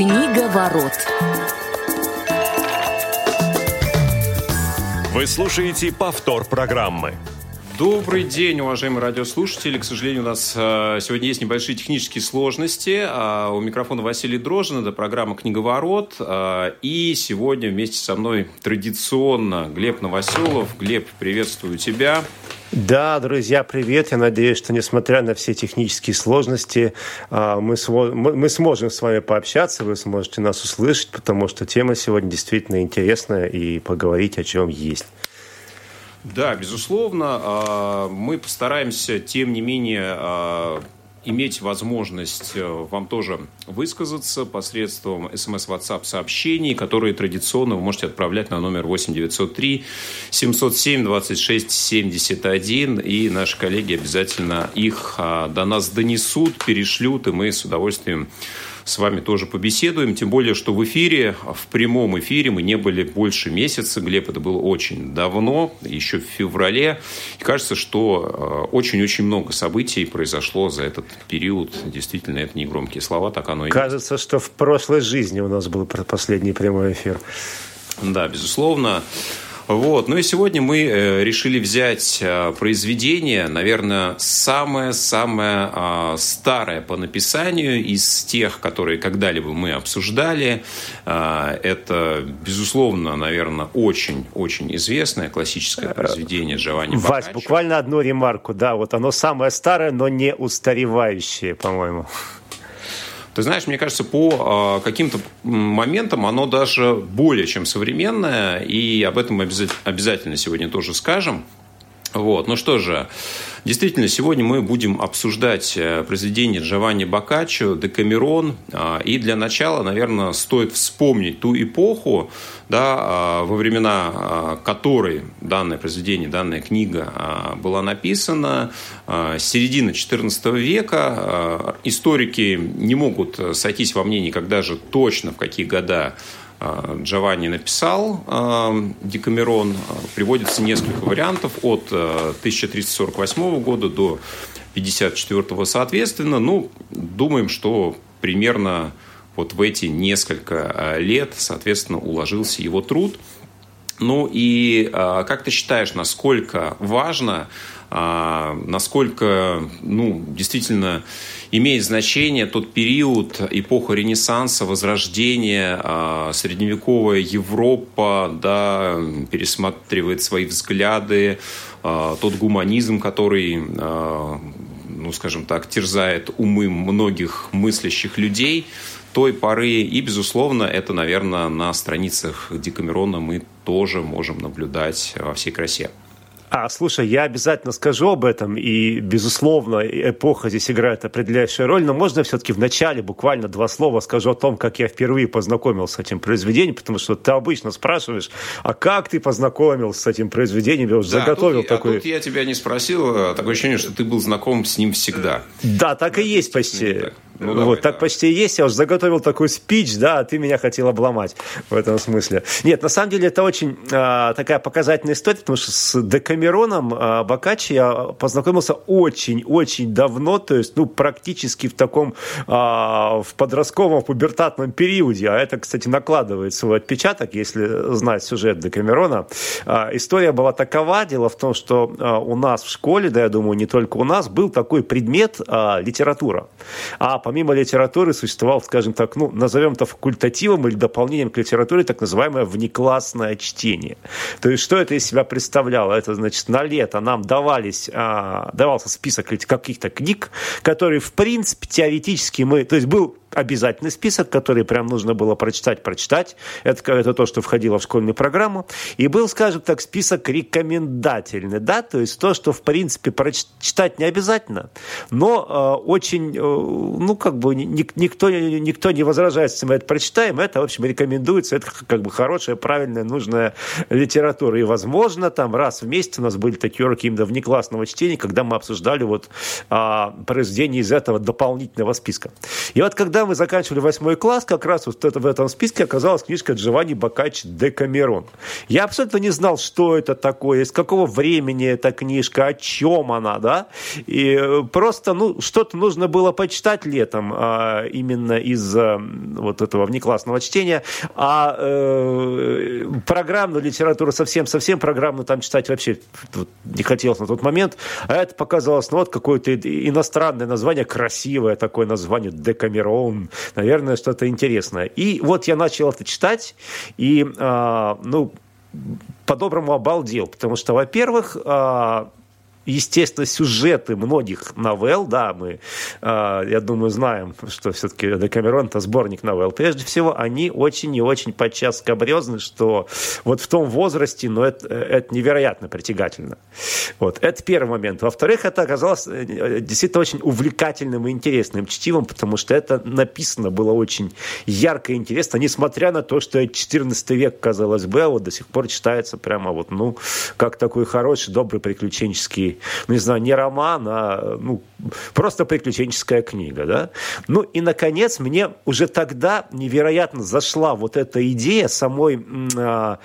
Книга ворот. Вы слушаете повтор программы. Добрый день, уважаемые радиослушатели. К сожалению, у нас э, сегодня есть небольшие технические сложности. А у микрофона Василий Дрожин, это программа «Книговорот». А, и сегодня вместе со мной традиционно Глеб Новоселов. Глеб, приветствую тебя. Да, друзья, привет. Я надеюсь, что несмотря на все технические сложности, а, мы, мы сможем с вами пообщаться, вы сможете нас услышать, потому что тема сегодня действительно интересная и поговорить о чем есть. Да, безусловно. А, мы постараемся, тем не менее, а, иметь возможность э, вам тоже высказаться посредством смс WhatsApp сообщений, которые традиционно вы можете отправлять на номер 8 903 707 26 71, и наши коллеги обязательно их а, до нас донесут, перешлют, и мы с удовольствием с вами тоже побеседуем. Тем более, что в эфире, в прямом эфире мы не были больше месяца. Глеб, это было очень давно, еще в феврале. И кажется, что э, очень-очень много событий произошло за этот период. Действительно, это не громкие слова, так оно и Кажется, что в прошлой жизни у нас был последний прямой эфир. Да, безусловно. Вот. Ну и сегодня мы э, решили взять э, произведение, наверное, самое-самое а, старое по написанию из тех, которые когда-либо мы обсуждали. А, это, безусловно, наверное, очень-очень известное классическое произведение Джованни Вась, Боккаччо. буквально одну ремарку. Да, вот оно самое старое, но не устаревающее, по-моему. Ты знаешь, мне кажется, по э, каким-то моментам оно даже более чем современное, и об этом обязательно сегодня тоже скажем. Вот. Ну что же, действительно, сегодня мы будем обсуждать э, произведение Джованни Боккаччо «Декамерон». А, и для начала, наверное, стоит вспомнить ту эпоху, да, а, во времена а, которой данное произведение, данная книга была написана, середина XIV века. Историки не могут сойтись во мнении, когда же точно, в какие года Джованни написал Декамерон. Приводится несколько вариантов от 1348 года до 54 соответственно. Ну, думаем, что примерно вот в эти несколько лет, соответственно, уложился его труд. Ну и как ты считаешь, насколько важно, насколько, ну, действительно имеет значение тот период, эпоха Ренессанса, Возрождения, а, средневековая Европа да, пересматривает свои взгляды, а, тот гуманизм, который а, ну, скажем так, терзает умы многих мыслящих людей той поры. И, безусловно, это, наверное, на страницах Декамерона мы тоже можем наблюдать во всей красе. А, слушай, я обязательно скажу об этом, и, безусловно, эпоха здесь играет определяющую роль, но можно все-таки в начале буквально два слова скажу о том, как я впервые познакомился с этим произведением, потому что ты обычно спрашиваешь, а как ты познакомился с этим произведением, я уже да, заготовил тут, такой... А тут я тебя не спросил, а такое ощущение, что ты был знаком с ним всегда. Да, так и есть почти. Ну, давай, вот, так да. почти и есть. Я уже заготовил такой спич, да, а ты меня хотел обломать в этом смысле. Нет, на самом деле это очень а, такая показательная история, потому что с Декамероном а, Бокаччи я познакомился очень-очень давно, то есть, ну, практически в таком, а, в подростковом, пубертатном периоде. А это, кстати, накладывает свой отпечаток, если знать сюжет Декамерона. А, история была такова. Дело в том, что у нас в школе, да, я думаю, не только у нас, был такой предмет литература. А помимо литературы существовал, скажем так, ну, назовем это факультативом или дополнением к литературе, так называемое внеклассное чтение. То есть, что это из себя представляло? Это, значит, на лето нам давались, а, давался список каких-то книг, которые, в принципе, теоретически мы... То есть, был обязательный список, который прям нужно было прочитать, прочитать. Это, это то, что входило в школьную программу. И был, скажем так, список рекомендательный, да, то есть то, что, в принципе, прочитать не обязательно, но э, очень, э, ну, как бы ни, никто, никто не возражает, если мы это прочитаем, это, в общем, рекомендуется, это как бы хорошая, правильная, нужная литература. И, возможно, там раз в месяц у нас были такие уроки именно внеклассного чтения, когда мы обсуждали вот э, произведения из этого дополнительного списка. И вот когда мы заканчивали восьмой класс, как раз вот это, в этом списке оказалась книжка Джованни Бокач де Камерон. Я абсолютно не знал, что это такое, из какого времени эта книжка, о чем она, да, и э, просто, ну, что-то нужно было почитать летом а, именно из а, вот этого внеклассного чтения, а э, программную литературу совсем-совсем программную там читать вообще не хотелось на тот момент, а это показалось, ну, вот какое-то иностранное название, красивое такое название, Декамерон, наверное, что-то интересное. И вот я начал это читать, и, а, ну, по-доброму обалдел, потому что, во-первых, а, естественно, сюжеты многих новелл, да, мы, э, я думаю, знаем, что все-таки Декамерон – это сборник новелл. Прежде всего, они очень и очень подчас скобрезны, что вот в том возрасте, ну, это, это невероятно притягательно. Вот, это первый момент. Во-вторых, это оказалось э, действительно очень увлекательным и интересным чтивом, потому что это написано было очень ярко и интересно, несмотря на то, что 14 век, казалось бы, вот до сих пор читается прямо вот, ну, как такой хороший, добрый приключенческий ну, не знаю, не роман, а ну, просто приключенческая книга. Да? Ну и, наконец, мне уже тогда невероятно зашла вот эта идея самой э,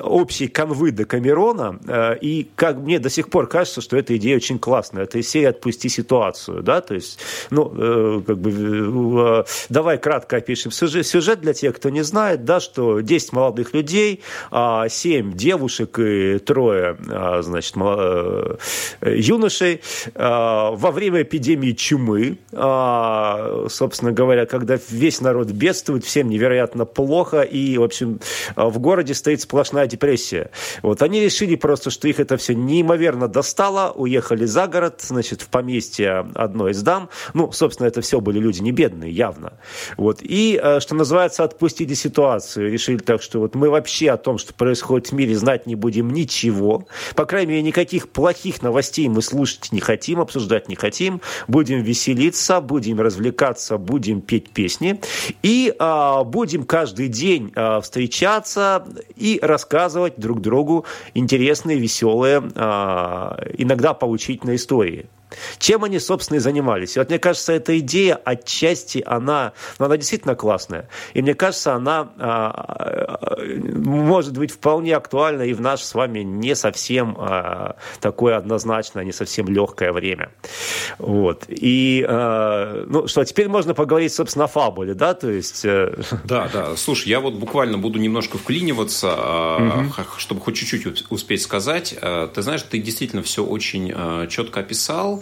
общей конвы до Камерона, э, и как мне до сих пор кажется, что эта идея очень классная. Это серия «Отпусти ситуацию». Да? То есть, ну, э, как бы, э, давай кратко опишем сюжет, сюжет для тех, кто не знает, да, что 10 молодых людей, э, а, 7 девушек и трое, э, значит, э, юношей во время эпидемии чумы, собственно говоря, когда весь народ бедствует, всем невероятно плохо, и, в общем, в городе стоит сплошная депрессия. Вот они решили просто, что их это все неимоверно достало, уехали за город, значит, в поместье одной из дам. Ну, собственно, это все были люди не бедные, явно. Вот. И, что называется, отпустили ситуацию. Решили так, что вот мы вообще о том, что происходит в мире, знать не будем ничего. По крайней мере, никаких плохих новостей новостей мы слушать не хотим, обсуждать не хотим. Будем веселиться, будем развлекаться, будем петь песни. И а, будем каждый день а, встречаться и рассказывать друг другу интересные, веселые, а, иногда поучительные истории. Чем они, собственно, и занимались. И вот мне кажется, эта идея отчасти, она, ну, она действительно классная. И мне кажется, она а, может быть вполне актуальна и в наше с вами не совсем а, такое однозначное, не совсем легкое время. Вот. И, а, ну что, теперь можно поговорить, собственно, о фабуле, да? То есть... Э, да, да. Слушай, я вот буквально буду немножко вклиниваться, а, угу. чтобы хоть чуть-чуть успеть сказать. А, ты знаешь, ты действительно все очень а, четко описал.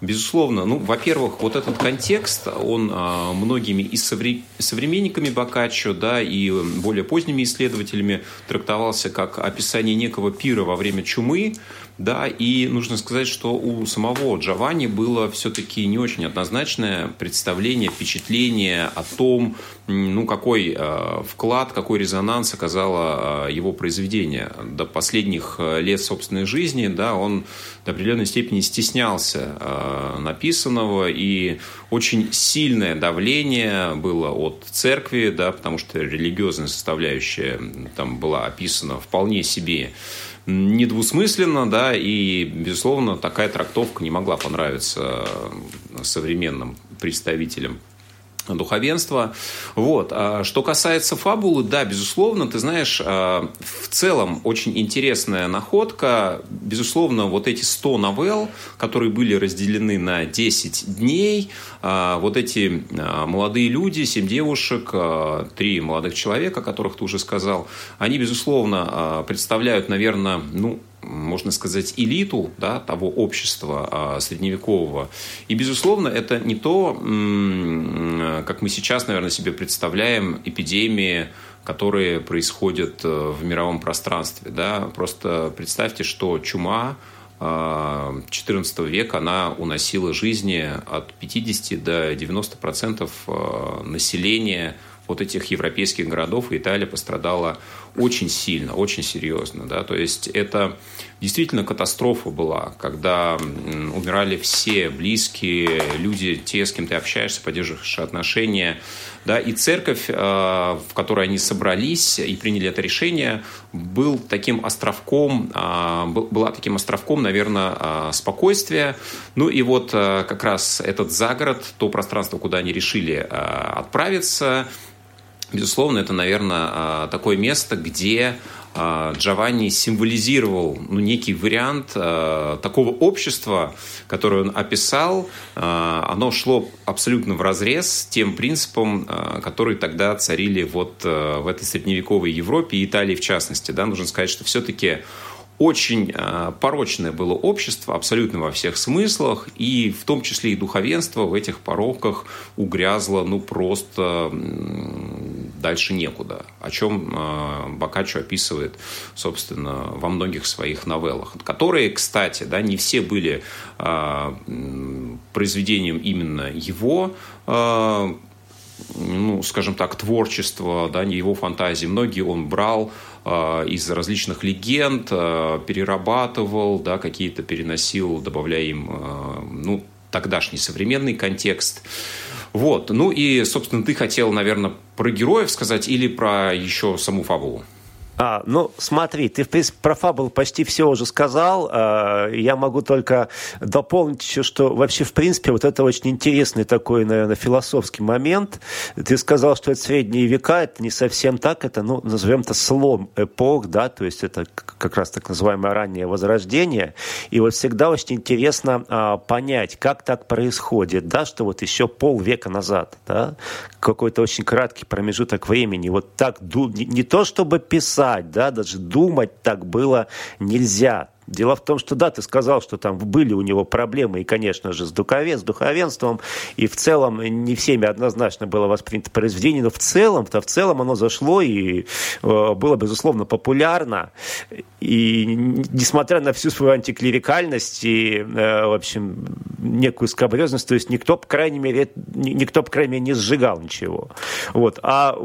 Безусловно, ну, во-первых, вот этот контекст, он а, многими и современниками Бокаччо, да, и более поздними исследователями трактовался как описание некого пира во время чумы, да, и нужно сказать, что у самого Джованни было все-таки не очень однозначное представление, впечатление о том, ну, какой э, вклад, какой резонанс оказало э, его произведение. До последних э, лет собственной жизни, да, он до определенной степени стеснялся э, написанного, и очень сильное давление было от церкви, да, потому что религиозная составляющая там была описана вполне себе недвусмысленно, да, и, безусловно, такая трактовка не могла понравиться современным представителям духовенства. Вот. А что касается фабулы, да, безусловно, ты знаешь, а, в целом очень интересная находка. Безусловно, вот эти 100 новелл, которые были разделены на 10 дней, а, вот эти молодые люди, 7 девушек, 3 молодых человека, о которых ты уже сказал, они, безусловно, представляют, наверное, ну, можно сказать, элиту да, того общества а, средневекового. И, безусловно, это не то, как мы сейчас, наверное, себе представляем, эпидемии, которые происходят э, в мировом пространстве. Да? Просто представьте, что чума XIV а, века, она уносила жизни от 50 до 90 процентов а, населения вот этих европейских городов, и Италия пострадала очень сильно, очень серьезно. Да? То есть это действительно катастрофа была, когда умирали все близкие люди, те, с кем ты общаешься, поддерживаешь отношения. Да? И церковь, э, в которой они собрались и приняли это решение, был таким островком, э, была таким островком, наверное, э, спокойствия. Ну и вот как раз этот загород, то пространство, куда они решили отправиться, безусловно, это, наверное, такое место, где а, Джованни символизировал ну, некий вариант э, такого общества, которое он описал. Э, оно шло абсолютно в разрез с тем принципом, э, которые тогда царили вот э, в этой средневековой Европе и Италии в частности. Да? Нужно сказать, что все-таки очень э, порочное было общество абсолютно во всех смыслах, и в том числе и духовенство в этих пороках угрязло ну просто дальше некуда, о чем э, Бокаччо описывает, собственно, во многих своих новеллах, которые, кстати, да, не все были э, произведением именно его ну, скажем так, творчества, да, не его фантазии. Многие он брал э, из различных легенд, э, перерабатывал, да, какие-то переносил, добавляя им, э, ну, тогдашний современный контекст. Вот. Ну и, собственно, ты хотел, наверное, про героев сказать или про еще саму фабулу? А, ну, смотри, ты, в принципе, про фабул почти все уже сказал. А, я могу только дополнить еще, что вообще, в принципе, вот это очень интересный такой, наверное, философский момент. Ты сказал, что это средние века, это не совсем так, это, ну, назовем это слом эпох, да, то есть это как раз так называемое раннее возрождение. И вот всегда очень интересно а, понять, как так происходит, да, что вот еще полвека назад, да, какой-то очень краткий промежуток времени, вот так, не, не то чтобы писать, писать, да, даже думать так было нельзя. Дело в том, что да, ты сказал, что там были у него проблемы, и, конечно же, с, духовен, с духовенством, и в целом не всеми однозначно было воспринято произведение, но в целом, то в целом оно зашло и э, было, безусловно, популярно. И несмотря на всю свою антиклерикальность и, э, в общем, некую скобрезность, то есть никто, по крайней мере, никто, по крайней мере, не сжигал ничего. Вот. А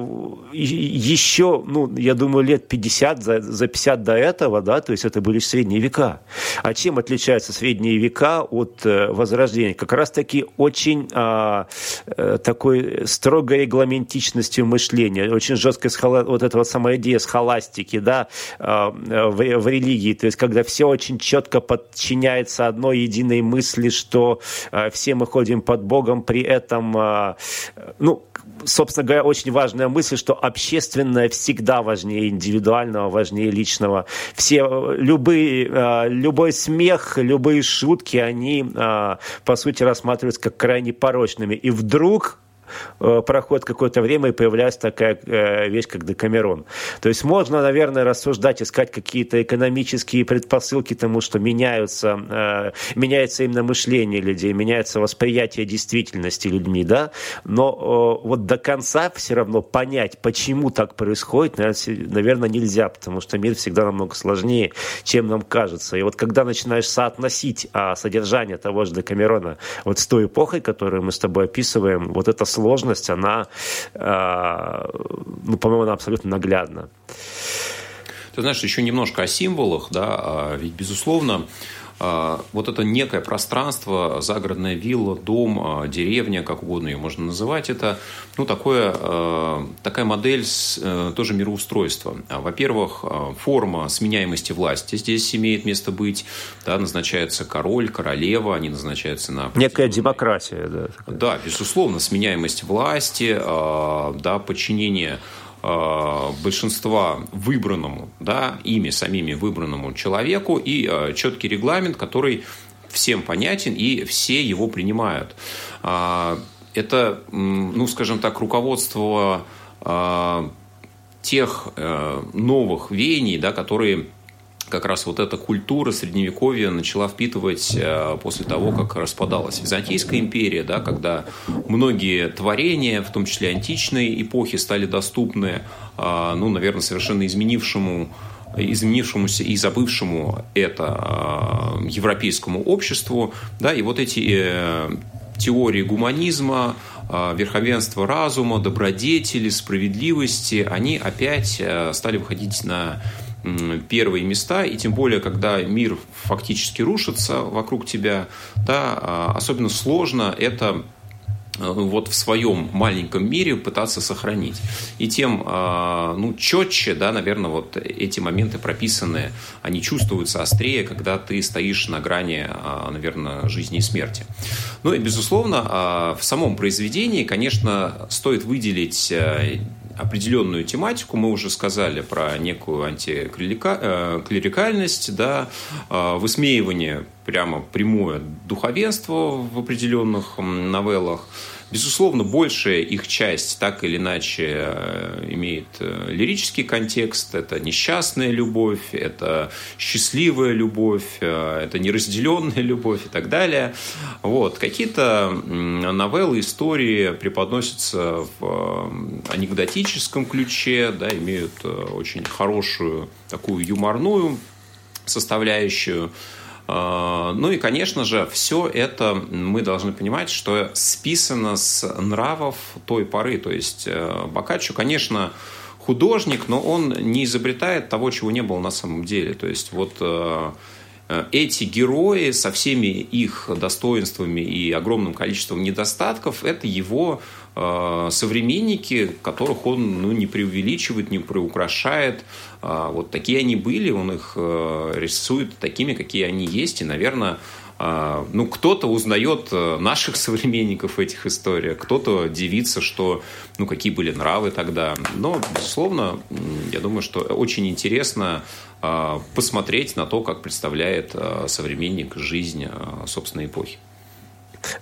еще, ну, я думаю, лет 50, за, за 50 до этого, да, то есть это были средние века, века. А чем отличаются средние века от э, Возрождения? Как раз-таки очень а, э, такой строгой регламентичностью мышления, очень жесткой вот эта вот самая идея схоластики, да, а, в, в религии, то есть когда все очень четко подчиняется одной единой мысли, что все мы ходим под Богом, при этом, а, ну, собственно говоря, очень важная мысль, что общественное всегда важнее индивидуального, важнее личного. Все, любые, а, любой смех, любые шутки, они, а, по сути, рассматриваются как крайне порочными. И вдруг Э, проходит какое-то время и появляется такая э, вещь, как Декамерон. То есть можно, наверное, рассуждать, искать какие-то экономические предпосылки тому, что меняются, э, меняется именно мышление людей, меняется восприятие действительности людьми, да, но вот до конца все равно понять, почему так происходит, наверное, нельзя, потому что мир всегда намного сложнее, чем нам кажется. И вот когда начинаешь соотносить а, содержание того же Декамерона вот с той эпохой, которую мы с тобой описываем, вот это сложность, она, э, ну, по-моему, она абсолютно наглядна. Ты знаешь, еще немножко о символах, да, а ведь, безусловно, вот это некое пространство, загородная вилла, дом, а, деревня, как угодно ее можно называть, это ну, такое, а, такая модель э, тоже мироустройства. Во-первых, форма сменяемости власти здесь имеет место быть. Да, назначается король, королева, они назначаются на... Некая демократия, да. Да, безусловно, сменяемость власти, да, подчинение большинства выбранному, да, ими самими выбранному человеку и э, четкий регламент, который всем понятен и все его принимают. А, это, ну, скажем так, руководство э, тех новых веяний, да, которые как раз вот эта культура средневековья начала впитывать э, после того, как распадалась Византийская империя, да, когда многие творения, в том числе античной эпохи, стали доступны, э, ну, наверное, совершенно изменившему изменившемуся и забывшему это э, европейскому обществу, да, и вот эти теории гуманизма, верховенства разума, добродетели, справедливости, они опять стали выходить на первые места, и тем более, когда мир фактически рушится вокруг тебя, да, особенно сложно это Э, вот в своем маленьком мире пытаться сохранить. И тем э, ну, четче, да, наверное, вот эти моменты прописаны, они чувствуются острее, когда ты стоишь на грани, э, наверное, жизни и смерти. Ну и, безусловно, в самом произведении, конечно, стоит выделить определенную тематику. Мы уже сказали про некую антиклерикальность, да, высмеивание прямо прямое духовенство в определенных новеллах. Безусловно, большая их часть так или иначе э, имеет э, лирический контекст. Это несчастная любовь, это счастливая любовь, э, это неразделенная любовь и так далее. Вот. Какие-то новеллы, истории преподносятся в анекдотическом ключе, да, имеют очень хорошую такую юморную составляющую. А, ну и, конечно же, все это мы должны понимать, что списано с нравов той поры. То есть э, Бокаччо, конечно, художник, но он не изобретает того, чего не было на самом деле. То есть вот э, э, эти герои со всеми их достоинствами и огромным количеством недостатков, это его современники, которых он ну, не преувеличивает, не приукрашает. А, вот такие они были, он их э, рисует такими, какие они есть. И, наверное, ну, кто-то узнает э, наших современников в этих историях, кто-то дивится, что, ну, какие были нравы тогда. Но, безусловно, я думаю, что очень интересно посмотреть на то, как представляет современник жизнь собственной эпохи.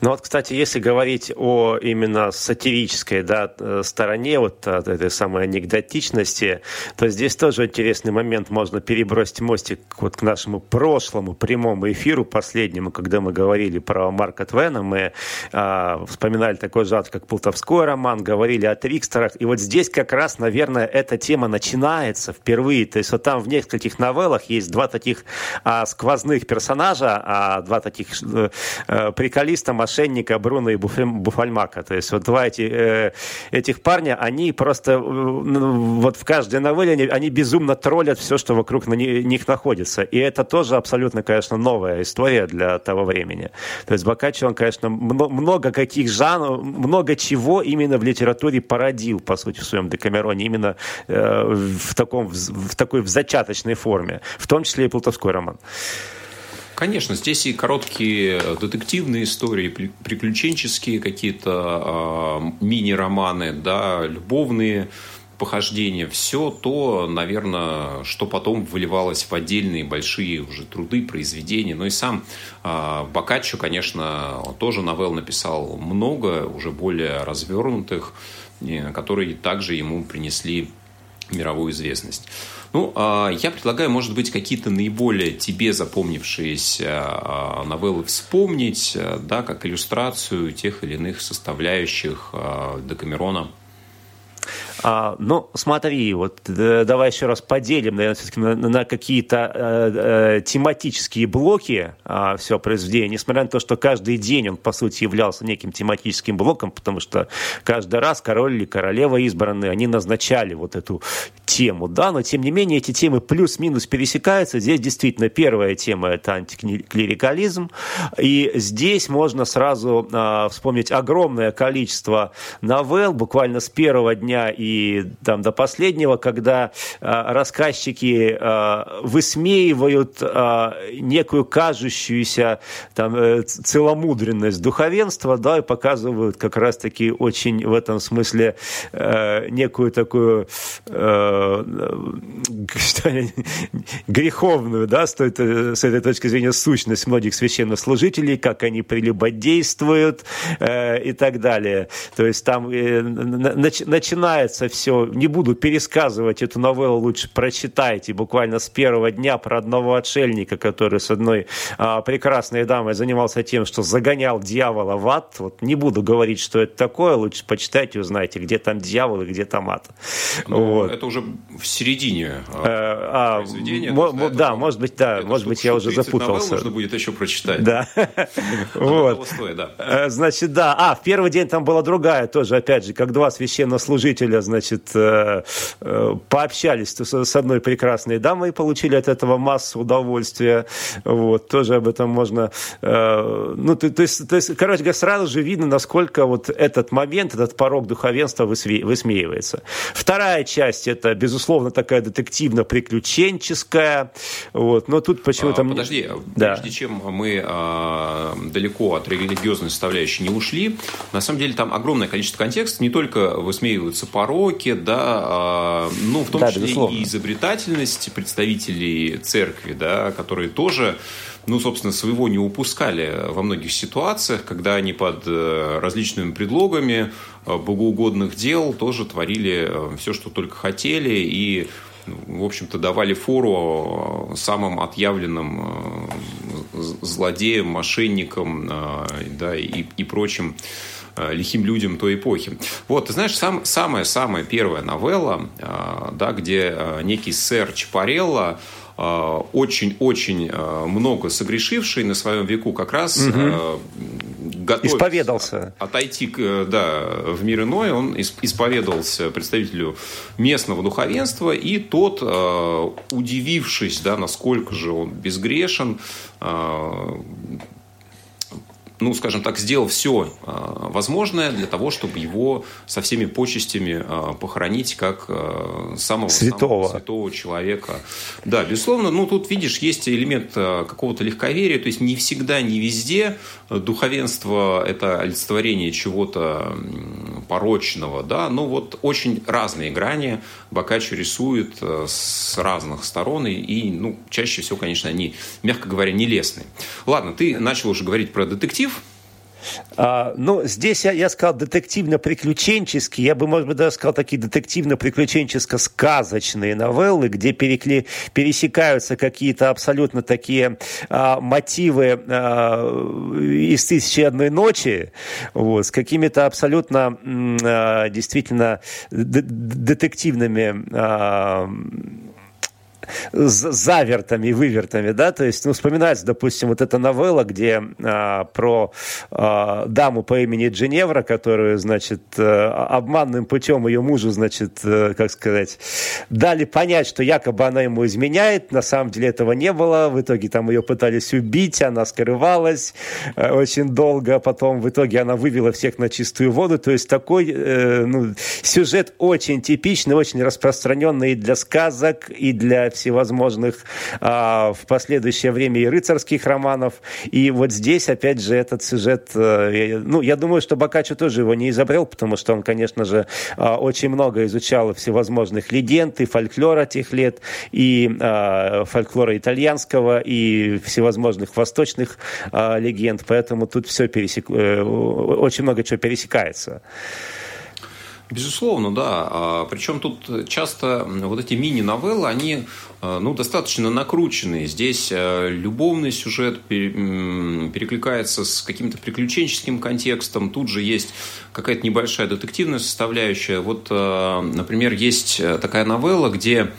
Ну вот, кстати, если говорить о именно сатирической да, э, стороне вот от этой самой анекдотичности, то здесь тоже интересный момент. Можно перебросить мостик вот к нашему прошлому прямому эфиру последнему, когда мы говорили про Марка Твена, мы а, вспоминали такой жанр, как Полтовской роман, говорили о Трикстерах, и вот здесь как раз, наверное, эта тема начинается впервые. То есть вот там в нескольких новеллах есть два таких а, сквозных персонажа, а, два таких а, э, приколиста мошенника Бруно и Буфальмака. То есть вот два эти, э, этих парня, они просто э, ну, вот в каждой новелле они, они безумно троллят все, что вокруг на них находится. И это тоже абсолютно, конечно, новая история для того времени. То есть Бокаччо, он, конечно, много каких жанров, много чего именно в литературе породил, по сути, в своем Декамероне, именно э, в, таком, в такой в зачаточной форме, в том числе и Плутовской роман. Конечно, здесь и короткие детективные истории, приключенческие какие-то э, мини-романы, да, любовные похождения, все то, наверное, что потом выливалось в отдельные большие уже труды, произведения. Ну и сам э, Бокаччо, конечно, тоже новелл написал много, уже более развернутых, э, которые также ему принесли мировую известность. Ну, а, я предлагаю, может быть, какие-то наиболее тебе запомнившиеся а, новеллы вспомнить, а, да, как иллюстрацию тех или иных составляющих Декамерона. А, ну, смотри, вот давай еще раз поделим, наверное, все-таки на, на какие-то э, э, тематические блоки э, все произведение, несмотря на то, что каждый день он, по сути, являлся неким тематическим блоком, потому что каждый раз король или королева избранные, они назначали вот эту тему, да, но тем не менее эти темы плюс-минус пересекаются. Здесь действительно первая тема – это антиклерикализм, и здесь можно сразу э, вспомнить огромное количество новелл, буквально с первого дня и там до последнего, когда а, рассказчики а, высмеивают а, некую кажущуюся там э, целомудренность духовенства, да, и показывают как раз-таки очень в этом смысле э, некую такую э, греховную, да, с, с этой точки зрения сущность многих священнослужителей, как они прелюбодействуют и так далее. То есть там начинается вкратце все, не буду пересказывать эту новеллу, лучше прочитайте буквально с первого дня про одного отшельника, который с одной а, прекрасной дамой занимался тем, что загонял дьявола в ад. Вот не буду говорить, что это такое, лучше почитайте, узнайте, где там дьявол и где там ад. Ну, вот. Это уже в середине а, а, произведения. М- да, может быть, да, может быть, я уже запутался. нужно будет еще прочитать. Да. Вот. Э, значит, да. А, в первый день там была другая тоже, опять же, как два священнослужителя, значит, э, э, пообщались с одной прекрасной дамой получили от этого массу удовольствия. Вот, тоже об этом можно... Ну, то, то, есть, то есть, короче говоря, сразу же видно, насколько вот этот момент, этот порог духовенства высмеивается. Вторая часть, это, безусловно, такая детективно-приключенческая. Вот, но тут почему-то... А, подожди, да. прежде чем мы а, далеко от религиозной составляющей не ушли, на самом деле там огромное количество контекстов, не только высмеиваются пороки, да, а, ну, в том да, числе безусловно. и изобретательность представителей церкви, да, которые тоже ну, собственно, своего не упускали во многих ситуациях, когда они под э, различными предлогами э, богоугодных дел тоже творили э, все, что только хотели, и в общем-то, давали фору самым отъявленным злодеям, мошенникам да, и, и прочим лихим людям той эпохи. Вот, ты знаешь, сам, самая-самая первая новелла, да, где некий сэр Чапарелло Э, очень-очень э, много согрешивший на своем веку как раз угу. исповедался. отойти да, в мир иной, он исповедовался представителю местного духовенства, и тот, удивившись, да, насколько же он безгрешен, ну, скажем так, сделал все а, возможное для того, чтобы его со всеми почестями а, похоронить как а, самого святого. самого святого человека. Да, безусловно, ну, тут, видишь, есть элемент какого-то легковерия, то есть не всегда, не везде духовенство – это олицетворение чего-то порочного, да, но вот очень разные грани Бокаччо рисует с разных сторон, и, ну, чаще всего, конечно, они, мягко говоря, нелестные. Ладно, ты начал уже говорить про детектив, а, ну, здесь я, я сказал детективно-приключенческий, я бы, может быть, даже сказал такие детективно-приключенческо-сказочные новеллы, где перекли, пересекаются какие-то абсолютно такие а, мотивы а, из «Тысячи одной ночи», вот, с какими-то абсолютно а, действительно детективными а, завертами, вывертами, да, то есть, ну, вспоминается, допустим, вот эта новелла, где а, про а, даму по имени Дженевра, которую, значит, а, обманным путем ее мужу, значит, а, как сказать, дали понять, что якобы она ему изменяет, на самом деле этого не было, в итоге там ее пытались убить, она скрывалась а, очень долго, потом в итоге она вывела всех на чистую воду, то есть такой, э, ну, сюжет очень типичный, очень распространенный и для сказок, и для всевозможных а, в последующее время и рыцарских романов. И вот здесь, опять же, этот сюжет, э, ну, я думаю, что Бокаччо тоже его не изобрел, потому что он, конечно же, а, очень много изучал всевозможных легенд и фольклора тех лет, и а, фольклора итальянского, и всевозможных восточных а, легенд, поэтому тут все пересек... Э, очень много чего пересекается. Безусловно, да. А, Причем тут часто вот эти мини-новеллы, они а, ну, достаточно накрученные. Здесь а, любовный сюжет перекликается с каким-то приключенческим контекстом. Тут же есть какая-то небольшая детективная составляющая. Вот, например, есть такая новелла, где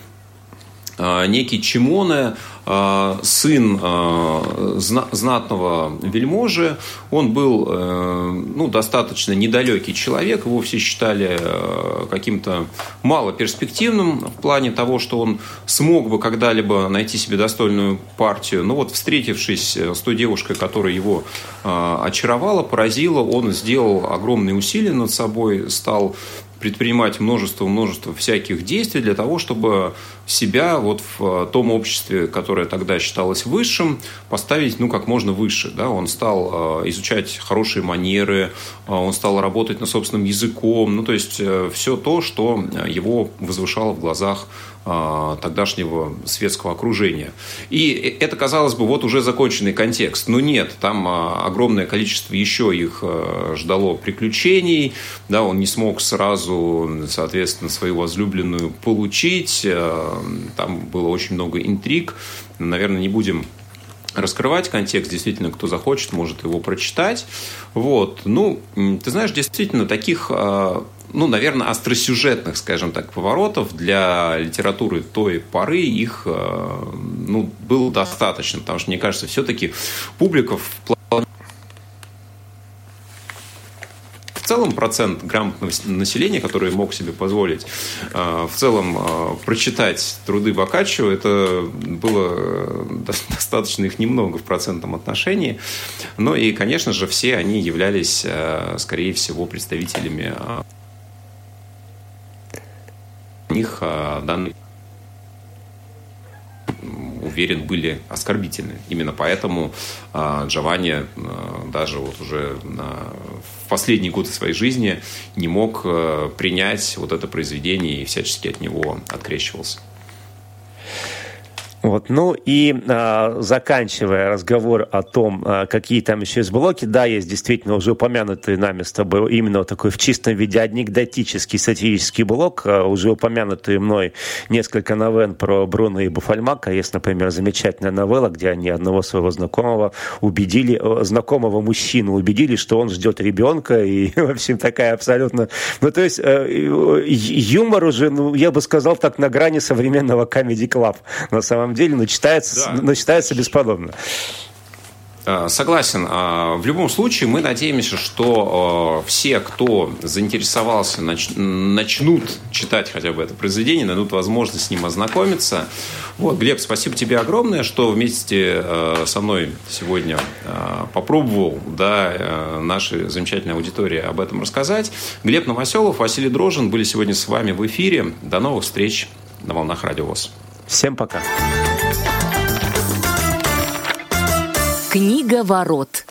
некий Чимоне сын а, знатного вельможи, он был э, ну, достаточно недалекий человек, его все считали э, каким-то малоперспективным в плане того, что он смог бы когда-либо найти себе достойную партию. Но вот встретившись с той девушкой, которая его а, очаровала, поразила, он сделал огромные усилия над собой, стал предпринимать множество-множество всяких действий для того, чтобы себя вот в том обществе, которое тогда считалось высшим, поставить, ну, как можно выше, да, он стал изучать хорошие манеры, он стал работать над собственным языком, ну, то есть все то, что его возвышало в глазах а, тогдашнего светского окружения. И это, казалось бы, вот уже законченный контекст. Но нет, там а, огромное количество еще их а, ждало приключений. Да, он не смог сразу, соответственно, свою возлюбленную получить. Там было очень много интриг. Наверное, не будем раскрывать контекст, действительно, кто захочет, может его прочитать. Вот. Ну, ты знаешь, действительно, таких ну, наверное, остросюжетных, скажем так, поворотов для литературы той поры их э, ну, было достаточно, потому что, мне кажется, все-таки публика в в целом процент грамотного населения, который мог себе позволить э, в целом э, прочитать труды Бокаччо, это было достаточно их немного в процентном отношении. Но и, конечно же, все они являлись, скорее всего, представителями них данные уверен, были оскорбительны. Именно поэтому а, Джованни а, даже вот уже в последние годы своей жизни не мог принять вот это произведение и всячески от него открещивался. Вот. Ну и а, заканчивая разговор о том, а, какие там еще есть блоки, да, есть действительно уже упомянутый нами с тобой именно такой в чистом виде анекдотический сатирический блок, а, уже упомянутый мной несколько новен про Бруно и Буфальмака. Есть, например, замечательная новелла, где они одного своего знакомого убедили, э, знакомого мужчину убедили, что он ждет ребенка, и, в общем, такая абсолютно... Ну, то есть э, юмор уже, ну, я бы сказал, так на грани современного Club, на самом деле, но читается, да. но читается бесподобно. А, согласен. А, в любом случае, мы надеемся, что а, все, кто заинтересовался, начнут читать хотя бы это произведение, найдут возможность с ним ознакомиться. Вот, Глеб, спасибо тебе огромное, что вместе со мной сегодня попробовал да, нашей замечательной аудитории об этом рассказать. Глеб Новоселов, Василий Дрожин были сегодня с вами в эфире. До новых встреч на волнах Радио ВОЗ. Всем пока. Книга ворот.